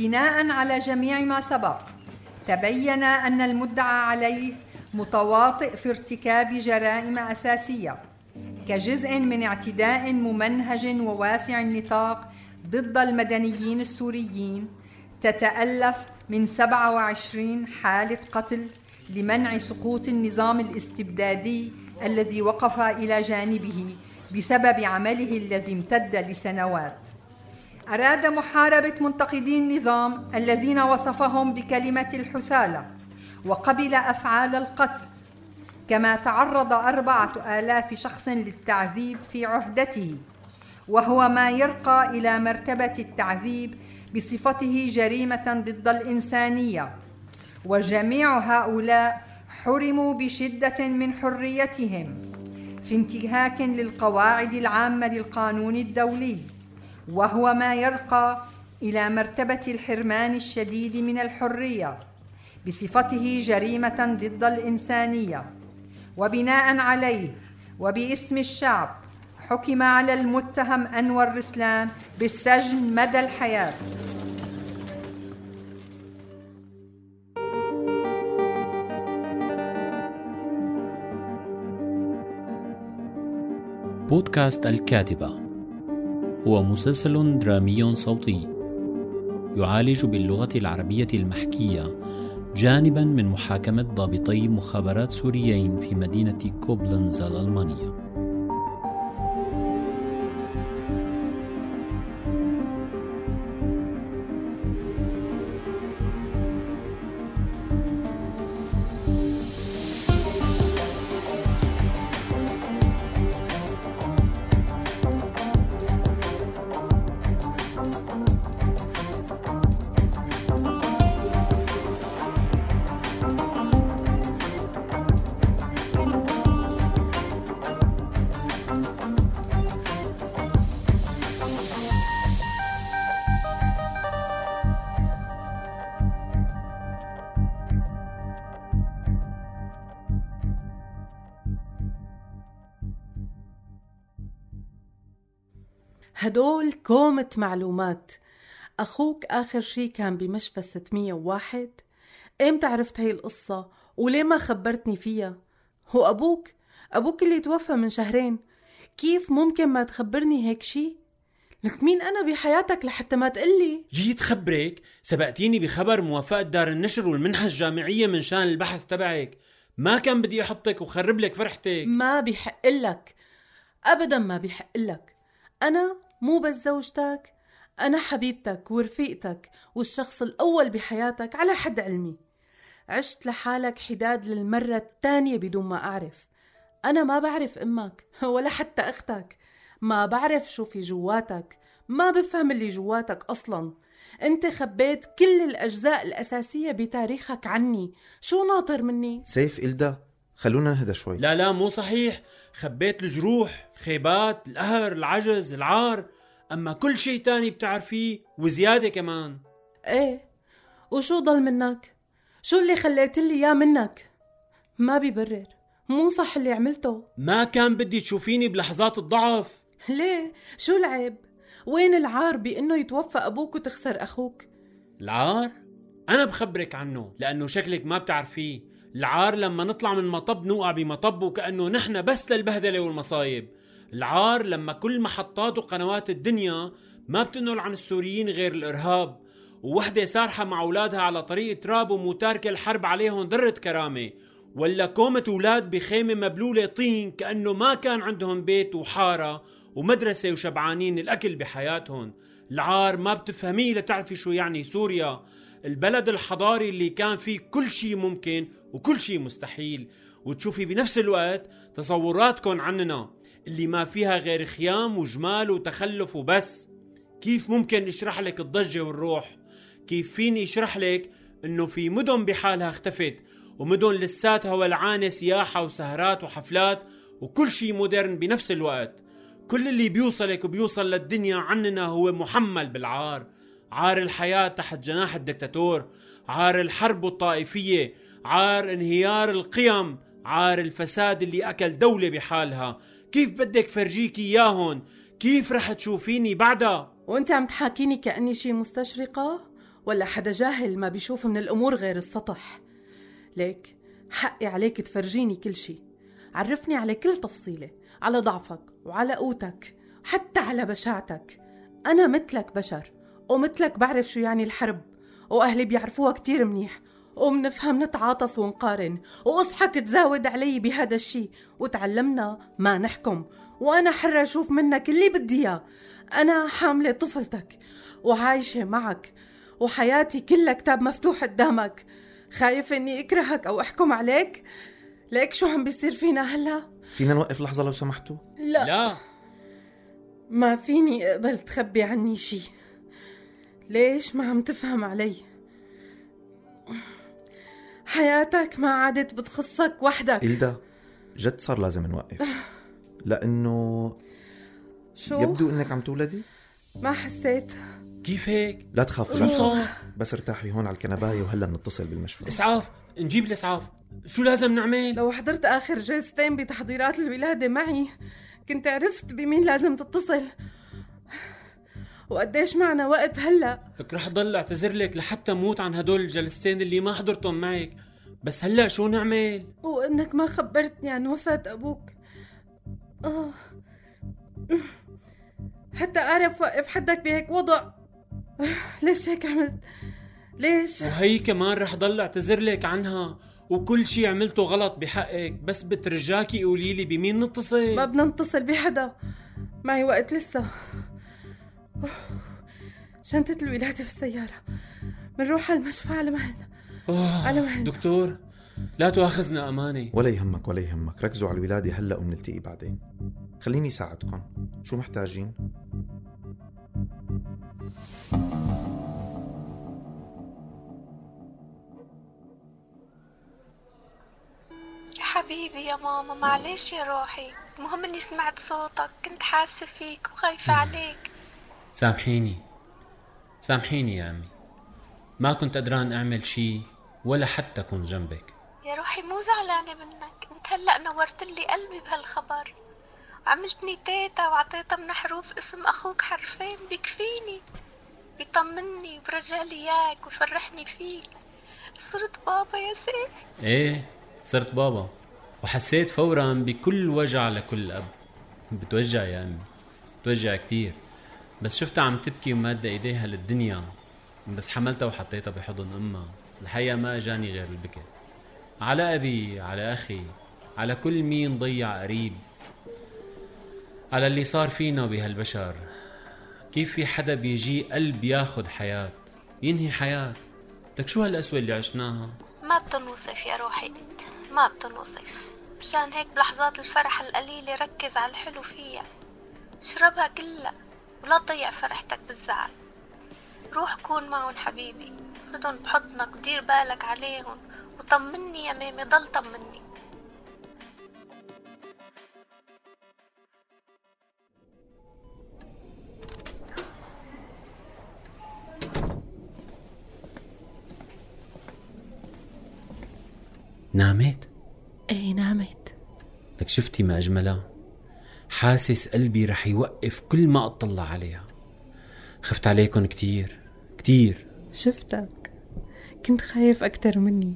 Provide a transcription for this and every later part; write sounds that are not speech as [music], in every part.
بناء على جميع ما سبق. تبين أن المدعى عليه متواطئ في ارتكاب جرائم أساسية كجزء من اعتداء ممنهج وواسع النطاق ضد المدنيين السوريين تتألف من 27 حالة قتل لمنع سقوط النظام الاستبدادي الذي وقف إلى جانبه بسبب عمله الذي امتد لسنوات. أراد محاربة منتقدي النظام الذين وصفهم بكلمة الحثالة وقبل أفعال القتل كما تعرض أربعة آلاف شخص للتعذيب في عهدته وهو ما يرقى إلى مرتبة التعذيب بصفته جريمة ضد الإنسانية وجميع هؤلاء حرموا بشدة من حريتهم في انتهاك للقواعد العامة للقانون الدولي. وهو ما يرقى إلى مرتبة الحرمان الشديد من الحرية بصفته جريمة ضد الإنسانية وبناء عليه وباسم الشعب حكم على المتهم أنور رسلان بالسجن مدى الحياة. بودكاست الكاتبة. هو مسلسل درامي صوتي. يعالج باللغة العربية المحكية جانبا من محاكمة ضابطي مخابرات سوريين في مدينة كوبلنز الألمانية هدول كومة معلومات. أخوك آخر شي كان بمشفى 601 إمتى عرفت هاي القصة؟ وليه ما خبرتني فيها؟ هو أبوك؟ أبوك اللي توفى من شهرين. كيف ممكن ما تخبرني هيك شي؟ لك مين أنا بحياتك لحتى ما تقلي؟ جيت خبرك؟ سبقتيني بخبر موافقة دار النشر والمنحة الجامعية من شان البحث تبعك. ما كان بدي أحطك وخرب لك فرحتك. ما بيحق لك. أبدا ما بيحق لك. أنا مو بس زوجتك أنا حبيبتك ورفيقتك والشخص الأول بحياتك على حد علمي. عشت لحالك حداد للمرة الثانية بدون ما أعرف. أنا ما بعرف أمك [laughs] ولا حتى أختك. ما بعرف شو في جواتك. ما بفهم اللي جواتك أصلا. أنت خبيت كل الأجزاء الأساسية بتاريخك عني. شو ناطر مني؟ سيف إلدا خلونا نهدى شوي لا لا مو صحيح خبيت الجروح الخيبات القهر العجز العار أما كل شيء تاني بتعرفيه وزيادة كمان إيه وشو ضل منك؟ شو اللي خليت لي اياه منك؟ ما بيبرر مو صح اللي عملته ما كان بدي تشوفيني بلحظات الضعف ليه؟ شو العيب؟ وين العار بإنه يتوفى أبوك وتخسر أخوك؟ العار؟ أنا بخبرك عنه لأنه شكلك ما بتعرفيه العار لما نطلع من مطب نوقع بمطب وكأنه نحن بس للبهدلة والمصايب. العار لما كل محطات وقنوات الدنيا ما بتنقل عن السوريين غير الإرهاب. ووحدة سارحة مع أولادها على طريق تراب ومتاركة الحرب عليهم ذرة كرامة. ولا كومة أولاد بخيمة مبلولة طين كأنه ما كان عندهم بيت وحارة ومدرسة وشبعانين الأكل بحياتهم. العار ما بتفهميه لتعرفي شو يعني سوريا. البلد الحضاري اللي كان فيه كل شيء ممكن وكل شيء مستحيل. وتشوفي بنفس الوقت تصوراتكم عننا اللي ما فيها غير خيام وجمال وتخلف وبس. كيف ممكن اشرح لك الضجة والروح؟ كيف فيني اشرح لك إنه في مدن بحالها اختفت ومدن لساتها ولعانة سياحة وسهرات وحفلات وكل شيء مودرن بنفس الوقت. كل اللي بيوصلك وبيوصل للدنيا عننا هو محمل بالعار. عار الحياة تحت جناح الدكتاتور عار الحرب الطائفية عار انهيار القيم عار الفساد اللي أكل دولة بحالها. كيف بدك فرجيكي إياهن؟ كيف رح تشوفيني بعدها؟ وانت عم تحاكيني كأني شي مستشرقة؟ ولا حدا جاهل ما بيشوف من الأمور غير السطح؟ ليك حقي عليك تفرجيني كل شي. عرفني على كل تفصيلة على ضعفك وعلى قوتك حتى على بشاعتك. أنا مثلك بشر. ومثلك بعرف شو يعني الحرب وأهلي بيعرفوها كتير منيح ومنفهم نتعاطف ونقارن وأصحك تزاود علي بهذا الشي. وتعلمنا ما نحكم وأنا حرة أشوف منك اللي بدي إياه. أنا حاملة طفلتك وعايشة معك وحياتي كلها كتاب مفتوح قدامك. خايف إني أكرهك أو أحكم عليك؟ ليك شو عم بيصير فينا هلا؟ فينا نوقف لحظة لو سمحتوا؟ لا, لا. ما فيني أقبل تخبي عني شي. ليش ما عم تفهم علي؟ حياتك ما عادت بتخصك وحدك. إلدا جد صار لازم نوقف. لأنه شو؟ يبدو إنك عم تولدي؟ ما حسيت. كيف هيك؟ لا تخافوا شو؟ لا صار بس ارتاحي هون على الكنباية وهلا نتصل بالمشفى اسعاف نجيب الإسعاف. شو لازم نعمل؟ لو حضرت آخر جلستين بتحضيرات الولادة معي كنت عرفت بمين لازم تتصل. وقديش معنا وقت هلأ؟ لك رح ضل اعتذر لك لحتى موت عن هدول الجلستين اللي ما حضرتهم معك. بس هلا شو نعمل؟ وإنك ما خبرتني عن وفاة أبوك. آه. حتى أعرف وقف حدك بهيك وضع. ليش هيك عملت؟ ليش؟ وهي كمان رح ضل اعتذر لك عنها وكل شي عملته غلط بحقك. بس بترجاكي قولي لي بمين نتصل؟ ما بدنا نتصل بحدا. معي وقت لسه. شنطة الولادة في السيارة؟ بنروح على المشفى على مهلنا على مهلنا دكتور لا تؤاخذنا امانه ولا يهمك ولا يهمك. ركزوا على الولادة هلا وبنلتقي بعدين. خليني ساعدكم. شو محتاجين؟ حبيبي يا ماما معلش يا روحي. المهم إني سمعت صوتك كنت حاسة فيك وخايفة عليك. سامحيني. سامحيني يا أمي. ما كنت قدران أعمل شي ولا حتى كون جنبك. يا روحي مو زعلانة منك. انت هلأ نورت لي قلبي بهالخبر. عملتني تيتا وعطيتها من حروف اسم أخوك حرفين. بكفيني. بيطمني وبرجع لي إياك ويفرحني فيك. صرت بابا يا سيف. إيه صرت بابا. وحسيت فورا بكل وجع لكل أب. بتوجع يا أمي. بتوجع كتير. بس شفتها عم تبكي ومادة إيديها للدنيا بس حملتها وحطيتها بحضن أمها. الحقيقة ما اجاني غير البكي. على أبي على أخي على كل مين ضيع قريب. على اللي صار فينا بهالبشر. كيف في حدا بيجي قلب ياخد حياة؟ ينهي حياة. لك شو هالقسوة اللي عشناها؟ ما بتنوصف يا روحي ما بتنوصف. مشان هيك بلحظات الفرح القليلة ركز على الحلو فيها. اشربها كلها. ولا تضيع فرحتك بالزعل. روح كون معهم حبيبي. خدهم بحضنك ودير بالك عليهم. وطمني يا مامي ضل طمني. نامت إيه نامت لك شفتي ما أجملها؟ حاسس قلبي رح يوقف كل ما أطلع عليها. خفت عليكم كتير كتير. شفتك؟ كنت خايف أكتر مني.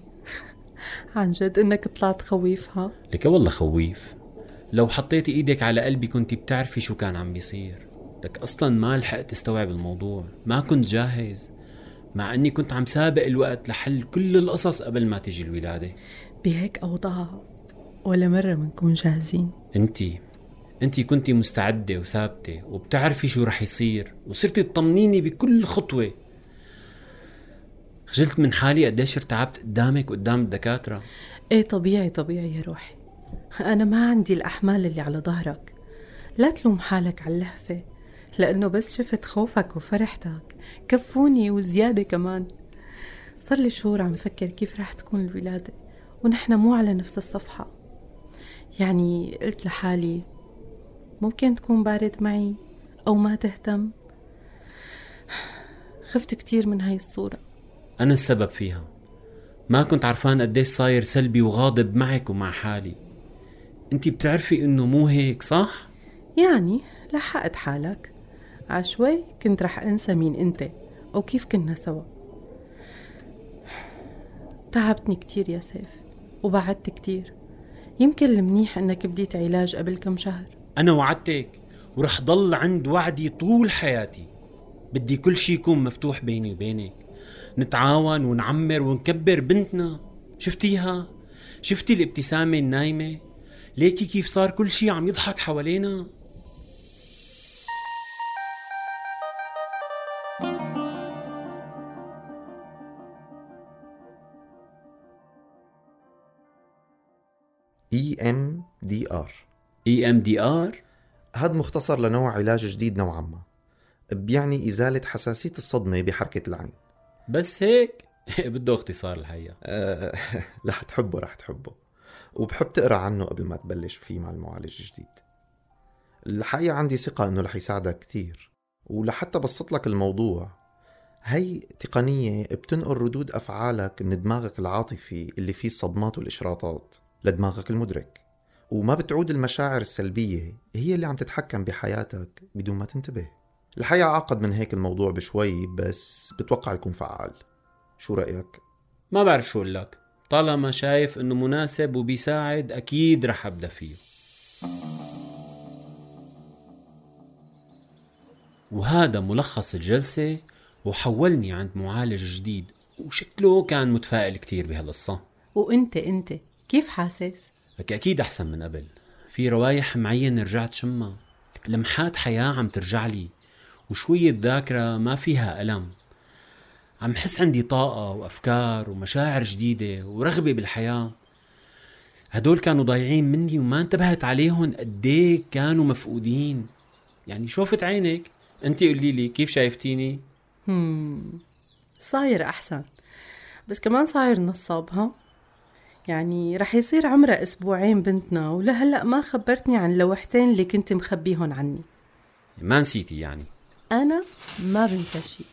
عن جد إنك طلعت خويفها لك والله خويف. لو حطيتي إيدك على قلبي كنت بتعرفي شو كان عم بيصير. لك أصلا ما لحقت استوعب الموضوع ما كنت جاهز. مع إني كنت عم سابق الوقت لحل كل القصص قبل ما تجي الولادة. بهيك أوضاع ولا مرة منكون جاهزين. أنتي. انتي كنتي مستعدة وثابتة وبتعرفي شو رح يصير وصرتي تطمنيني بكل خطوة. خجلت من حالي قديش ارتعبت قدامك وقدام الدكاترة؟ إيه طبيعي طبيعي يا روحي. أنا ما عندي الأحمال اللي على ظهرك. لا تلوم حالك على اللهفة لأنه بس شفت خوفك وفرحتك. كفوني وزيادة كمان. صار لي شهور عم فكر كيف رح تكون الولادة ونحن مو على نفس الصفحة. يعني قلت لحالي ممكن تكون بارد معي أو ما تهتم. خفت كتير من هاي الصورة. أنا السبب فيها. ما كنت عرفان قديش صاير سلبي وغاضب معك ومع حالي. انتي بتعرفي إنه مو هيك صح؟ يعني لحقت حالك. عشوي كنت رح أنسى مين أنت وكيف كنا سوا. تعبتني كتير يا سيف وبعدت كتير. يمكن المنيح إنك بديت علاج قبل كم شهر. أنا وعدتك ورح ضل عند وعدي طول حياتي بدي كل شي يكون مفتوح بيني وبينك نتعاون ونعمر ونكبر بنتنا شفتيها؟ شفتي الابتسامة النايمة؟ ليكي كيف صار كل شي عم يضحك حوالينا؟ EMDR هذا مختصر لنوع علاج جديد نوعا ما بيعني إزالة حساسية الصدمة بحركة العين. بس هيك؟ [laughs] بده اختصار الحقيقة. أه [laughs] رح تحبه رح تحبه. وبحب تقرأ عنه قبل ما تبلش فيه مع المعالج الجديد. الحقيقة عندي ثقة إنه رح يساعدك كتير. ولحتى بسط لك الموضوع هي تقنية بتنقل ردود أفعالك من دماغك العاطفي اللي فيه الصدمات والإشراطات لدماغك المدرك. وما بتعود المشاعر السلبية هي اللي عم تتحكم بحياتك بدون ما تنتبه. الحقيقة عقد من هيك الموضوع بشوي بس بتوقع يكون فعال. شو رأيك؟ ما بعرف شو أقول لك طالما شايف إنه مناسب وبيساعد أكيد رح أبدأ فيه. وهذا ملخص الجلسة وحولني عند معالج جديد وشكله كان متفائل كتير بهالقصة. وإنت إنت كيف حاسس؟ لك أكيد أحسن من قبل. في روايح معينة رجعت شمها. لمحات حياة عم ترجع لي وشوية ذاكرة ما فيها ألم. عم حس عندي طاقة وأفكار ومشاعر جديدة ورغبة بالحياة. هدول كانوا ضايعين مني وما انتبهت عليهم قديه كانوا مفقودين. يعني شوفت عينك انت قولي لي كيف شايفتيني؟ صاير أحسن. بس كمان صاير نصاب ها؟ يعني رح يصير عمرها أسبوعين بنتنا ولهلأ ما خبرتني عن لوحتين اللي كنت مخبيهم عني. ما نسيتي يعني؟ أنا ما بنسى شيء.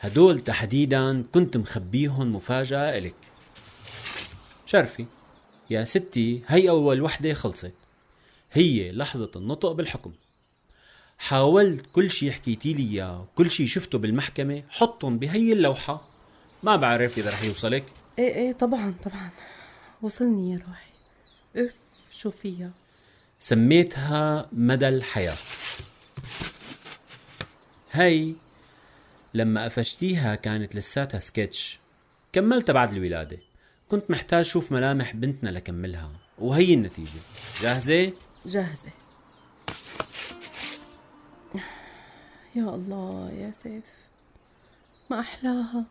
هدول تحديدا كنت مخبيهم مفاجأة إلك. شرفي. يا ستي هي أول وحدة خلصت. هي لحظة النطق بالحكم. حاولت كل شي حكيتي لي إياه وكل شي شفته بالمحكمة حطهم بهي اللوحة. ما بعرف إذا رح يوصلك. إيه إيه طبعا طبعا. وصلني يا روحي. إف شو فيها؟ سميتها مدى الحياة. هي لما قفشتيها كانت لساتها سكتش. كملتها بعد الولادة. كنت محتاج شوف ملامح بنتنا لكملها. وهي النتيجة. جاهزة؟ جاهزة. يا الله يا سيف. ما أحلاها.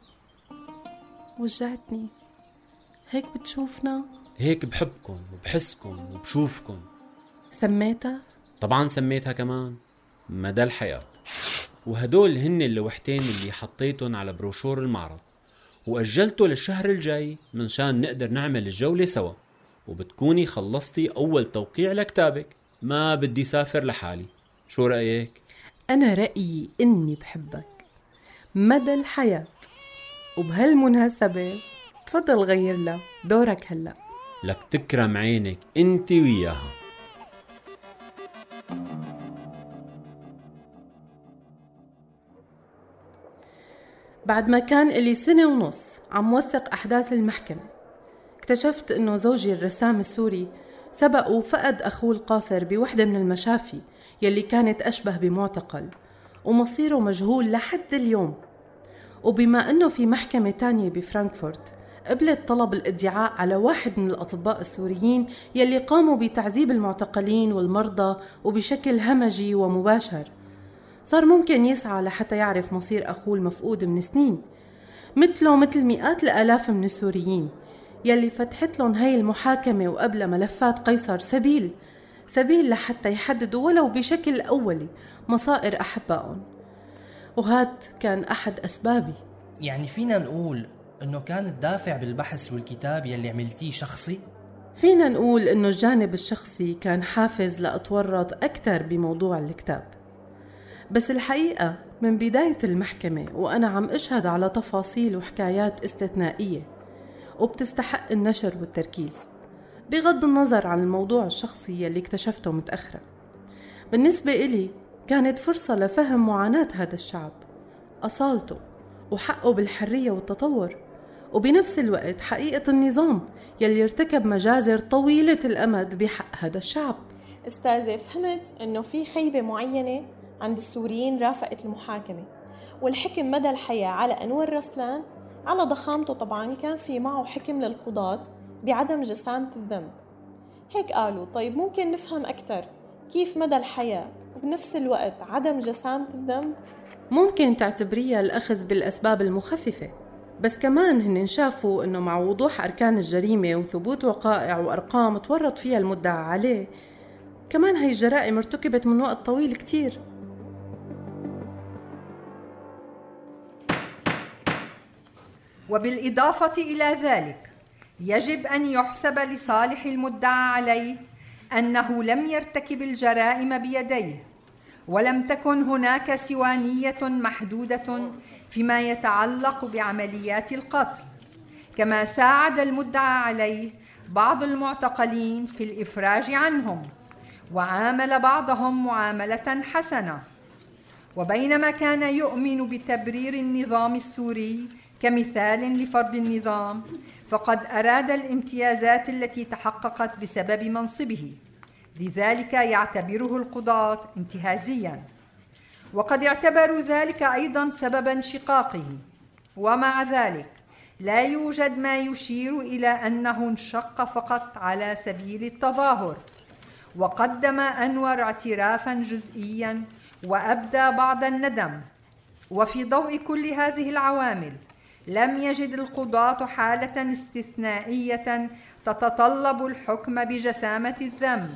وجعتني. هيك بتشوفنا؟ هيك بحبكن وبحسكن وبشوفكن سميتها؟ طبعا سميتها كمان. مدى الحياة. وهدول هن اللوحتين اللي حطيتهم على بروشور المعرض. وأجلته للشهر الجاي منشان نقدر نعمل الجولة سوا. وبتكوني خلصتي أول توقيع لكتابك. ما بدي سافر لحالي. شو رأيك؟ أنا رأيي إني بحبك. مدى الحياة. وبهالمناسبة تفضل غير لها دورك هلأ. لك تكرم عينك انت وياها. بعد ما كان إلي سنة ونص عم وثق أحداث المحكمة. اكتشفت إنه زوجي الرسام السوري سبق وفقد أخوه القاصر بوحدة من المشافي يلي كانت أشبه بمعتقل ومصيره مجهول لحد اليوم. وبما أنه في محكمة تانية بفرانكفورت قبلت طلب الادعاء على واحد من الأطباء السوريين يلي قاموا بتعذيب المعتقلين والمرضى وبشكل همجي ومباشر. صار ممكن يسعى لحتى يعرف مصير أخوه المفقود من سنين. مثله مثل مئات الآلاف من السوريين يلي فتحت لهم هاي المحاكمة وقبل ملفات قيصر سبيل سبيل لحتى يحددوا ولو بشكل أولي مصائر أحبائهم. وهاد كان أحد أسبابي. يعني فينا نقول إنه كان الدافع بالبحث والكتاب يلي عملتيه شخصي؟ فينا نقول إنه الجانب الشخصي كان حافز لأتورط أكثر بموضوع الكتاب. بس الحقيقة من بداية المحكمة وأنا عم أشهد على تفاصيل وحكايات استثنائية وبتستحق النشر والتركيز بغض النظر عن الموضوع الشخصي يلي اكتشفته متأخرا. بالنسبة إلي كانت فرصة لفهم معاناة هذا الشعب أصالته وحقه بالحرية والتطور. وبنفس الوقت حقيقة النظام يلي ارتكب مجازر طويلة الأمد بحق هذا الشعب. استاذة فهمت إنه في خيبة معينة عند السوريين رافقت المحاكمة والحكم مدى الحياة على أنور رسلان؟ على ضخامته طبعا كان في معه حكم للقضاة بعدم جسامة الذنب. هيك قالوا طيب ممكن نفهم أكثر كيف مدى الحياة وبنفس الوقت عدم جسامة الذنب؟ ممكن تعتبريها الأخذ بالأسباب المخففة. بس كمان هن شافوا إنه مع وضوح أركان الجريمة وثبوت وقائع وأرقام تورط فيها المدعى عليه. كمان هي الجرائم ارتكبت من وقت طويل كتير. وبالإضافة إلى ذلك يجب أن يحسب لصالح المدعى عليه أنه لم يرتكب الجرائم بيديه. ولم تكن هناك سوى نية محدودة فيما يتعلق بعمليات القتل. كما ساعد المدعى عليه بعض المعتقلين في الإفراج عنهم وعامل بعضهم معاملة حسنة. وبينما كان يؤمن بتبرير النظام السوري كمثال لفرض النظام فقد أراد الامتيازات التي تحققت بسبب منصبه. لذلك يعتبره القضاة انتهازيا. وقد اعتبروا ذلك أيضا سبب انشقاقه ومع ذلك لا يوجد ما يشير إلى أنه انشق فقط على سبيل التظاهر. وقدم أنور اعترافا جزئيا وأبدى بعض الندم. وفي ضوء كل هذه العوامل لم يجد القضاة حالة استثنائية تتطلب الحكم بجسامة الذنب.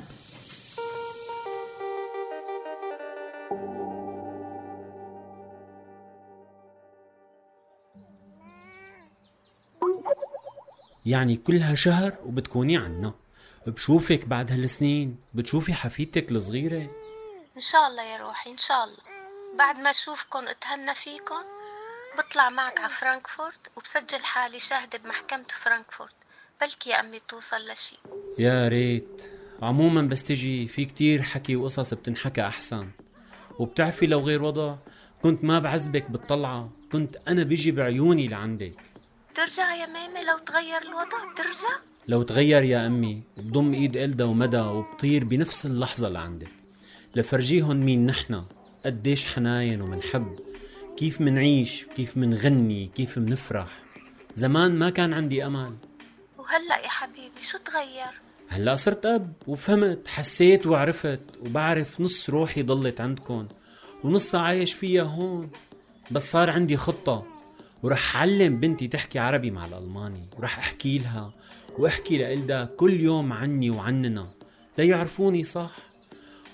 يعني كلها شهر وبتكوني عنا. بشوفك بعد هالسنين بتشوفي حفيدتك الصغيرة. إن شاء الله يا روحي إن شاء الله. بعد ما أشوفكن اتهنى فيكن بطلع معك على فرانكفورت وبسجل حالي شاهدة بمحكمة فرانكفورت. بلكي يا أمي توصل لشي. يا ريت. عموما بس تجي في كتير حكي وقصص بتنحكى أحسن. وبتعرفي لو غير وضع كنت ما بعذبك بالطلعة كنت أنا بيجي بعيوني لعندك. ترجع يا مامي لو تغير الوضع بترجع؟ لو تغير يا أمي بضم إيد إلدا ومدى وبطير بنفس اللحظة لعندك لفرجيهم مين نحنا قديش حناين ومنحب كيف منعيش؟ كيف منغني؟ كيف منفرح؟ زمان ما كان عندي أمل وهلأ يا حبيبي شو تغير؟ هلأ صرت أب وفهمت حسيت وعرفت وبعرف نص روحي ضلت عندكم ونصها عايش فيها هون. بس صار عندي خطة. ورح علم بنتي تحكي عربي مع الألماني ورح أحكي لها وأحكي لإلدا كل يوم عني وعننا. ليعرفوني صح؟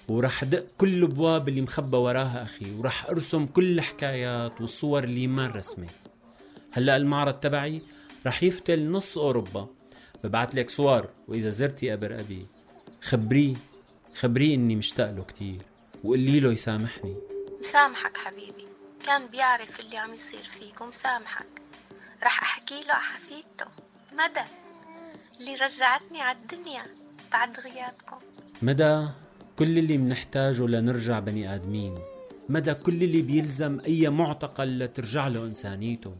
ورح دق كل الابواب اللي مخبى وراها أخي ورح أرسم كل الحكايات والصور اللي ما رسمت. هلأ المعرض تبعي رح يفتل نص أوروبا. ببعت لك صور وإذا زرتي قبر أبي خبريه خبريه إني مشتاق له كثير وقولي له يسامحني. مسامحك حبيبي. كان بيعرف اللي عم يصير فيك ومسامحك رح أحكي له حفيدته مدى؟ اللي رجعتني على الدنيا بعد غيابكم. مدى؟ كل اللي منحتاجه لنرجع بني آدمين. مدى كل اللي بيلزم أي معتقل لترجع له إنسانيته.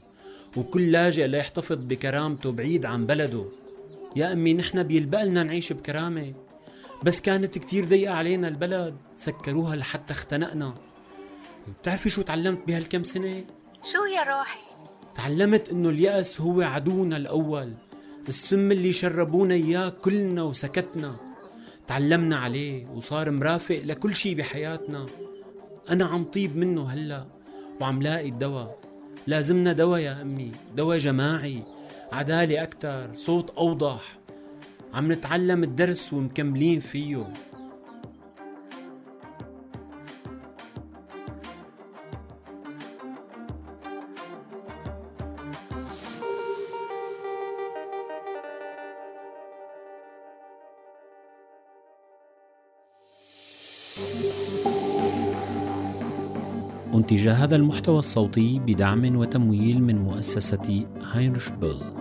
وكل لاجئ ليحتفظ بكرامته بعيد عن بلده. يا أمي نحن بيلبقلنا نعيش بكرامة. بس كانت كتير ضيقة علينا البلد. سكروها لحتى اختنقنا. بتعرفي شو تعلمت بهالكم سنة؟ شو يا روحي؟ تعلمت إنه اليأس هو عدونا الأول السم اللي شربونا إياه كلنا وسكتنا. تعلمنا عليه وصار مرافق لكل شي بحياتنا. أنا عم طيب منه هلأ وعم لاقي الدواء. لازمنا دواء يا أمي دواء جماعي عدالة أكتر صوت أوضح. عم نتعلم الدرس ومكملين فيه. أنتج هذا المحتوى الصوتي بدعم وتمويل من مؤسسة هاينرش بيل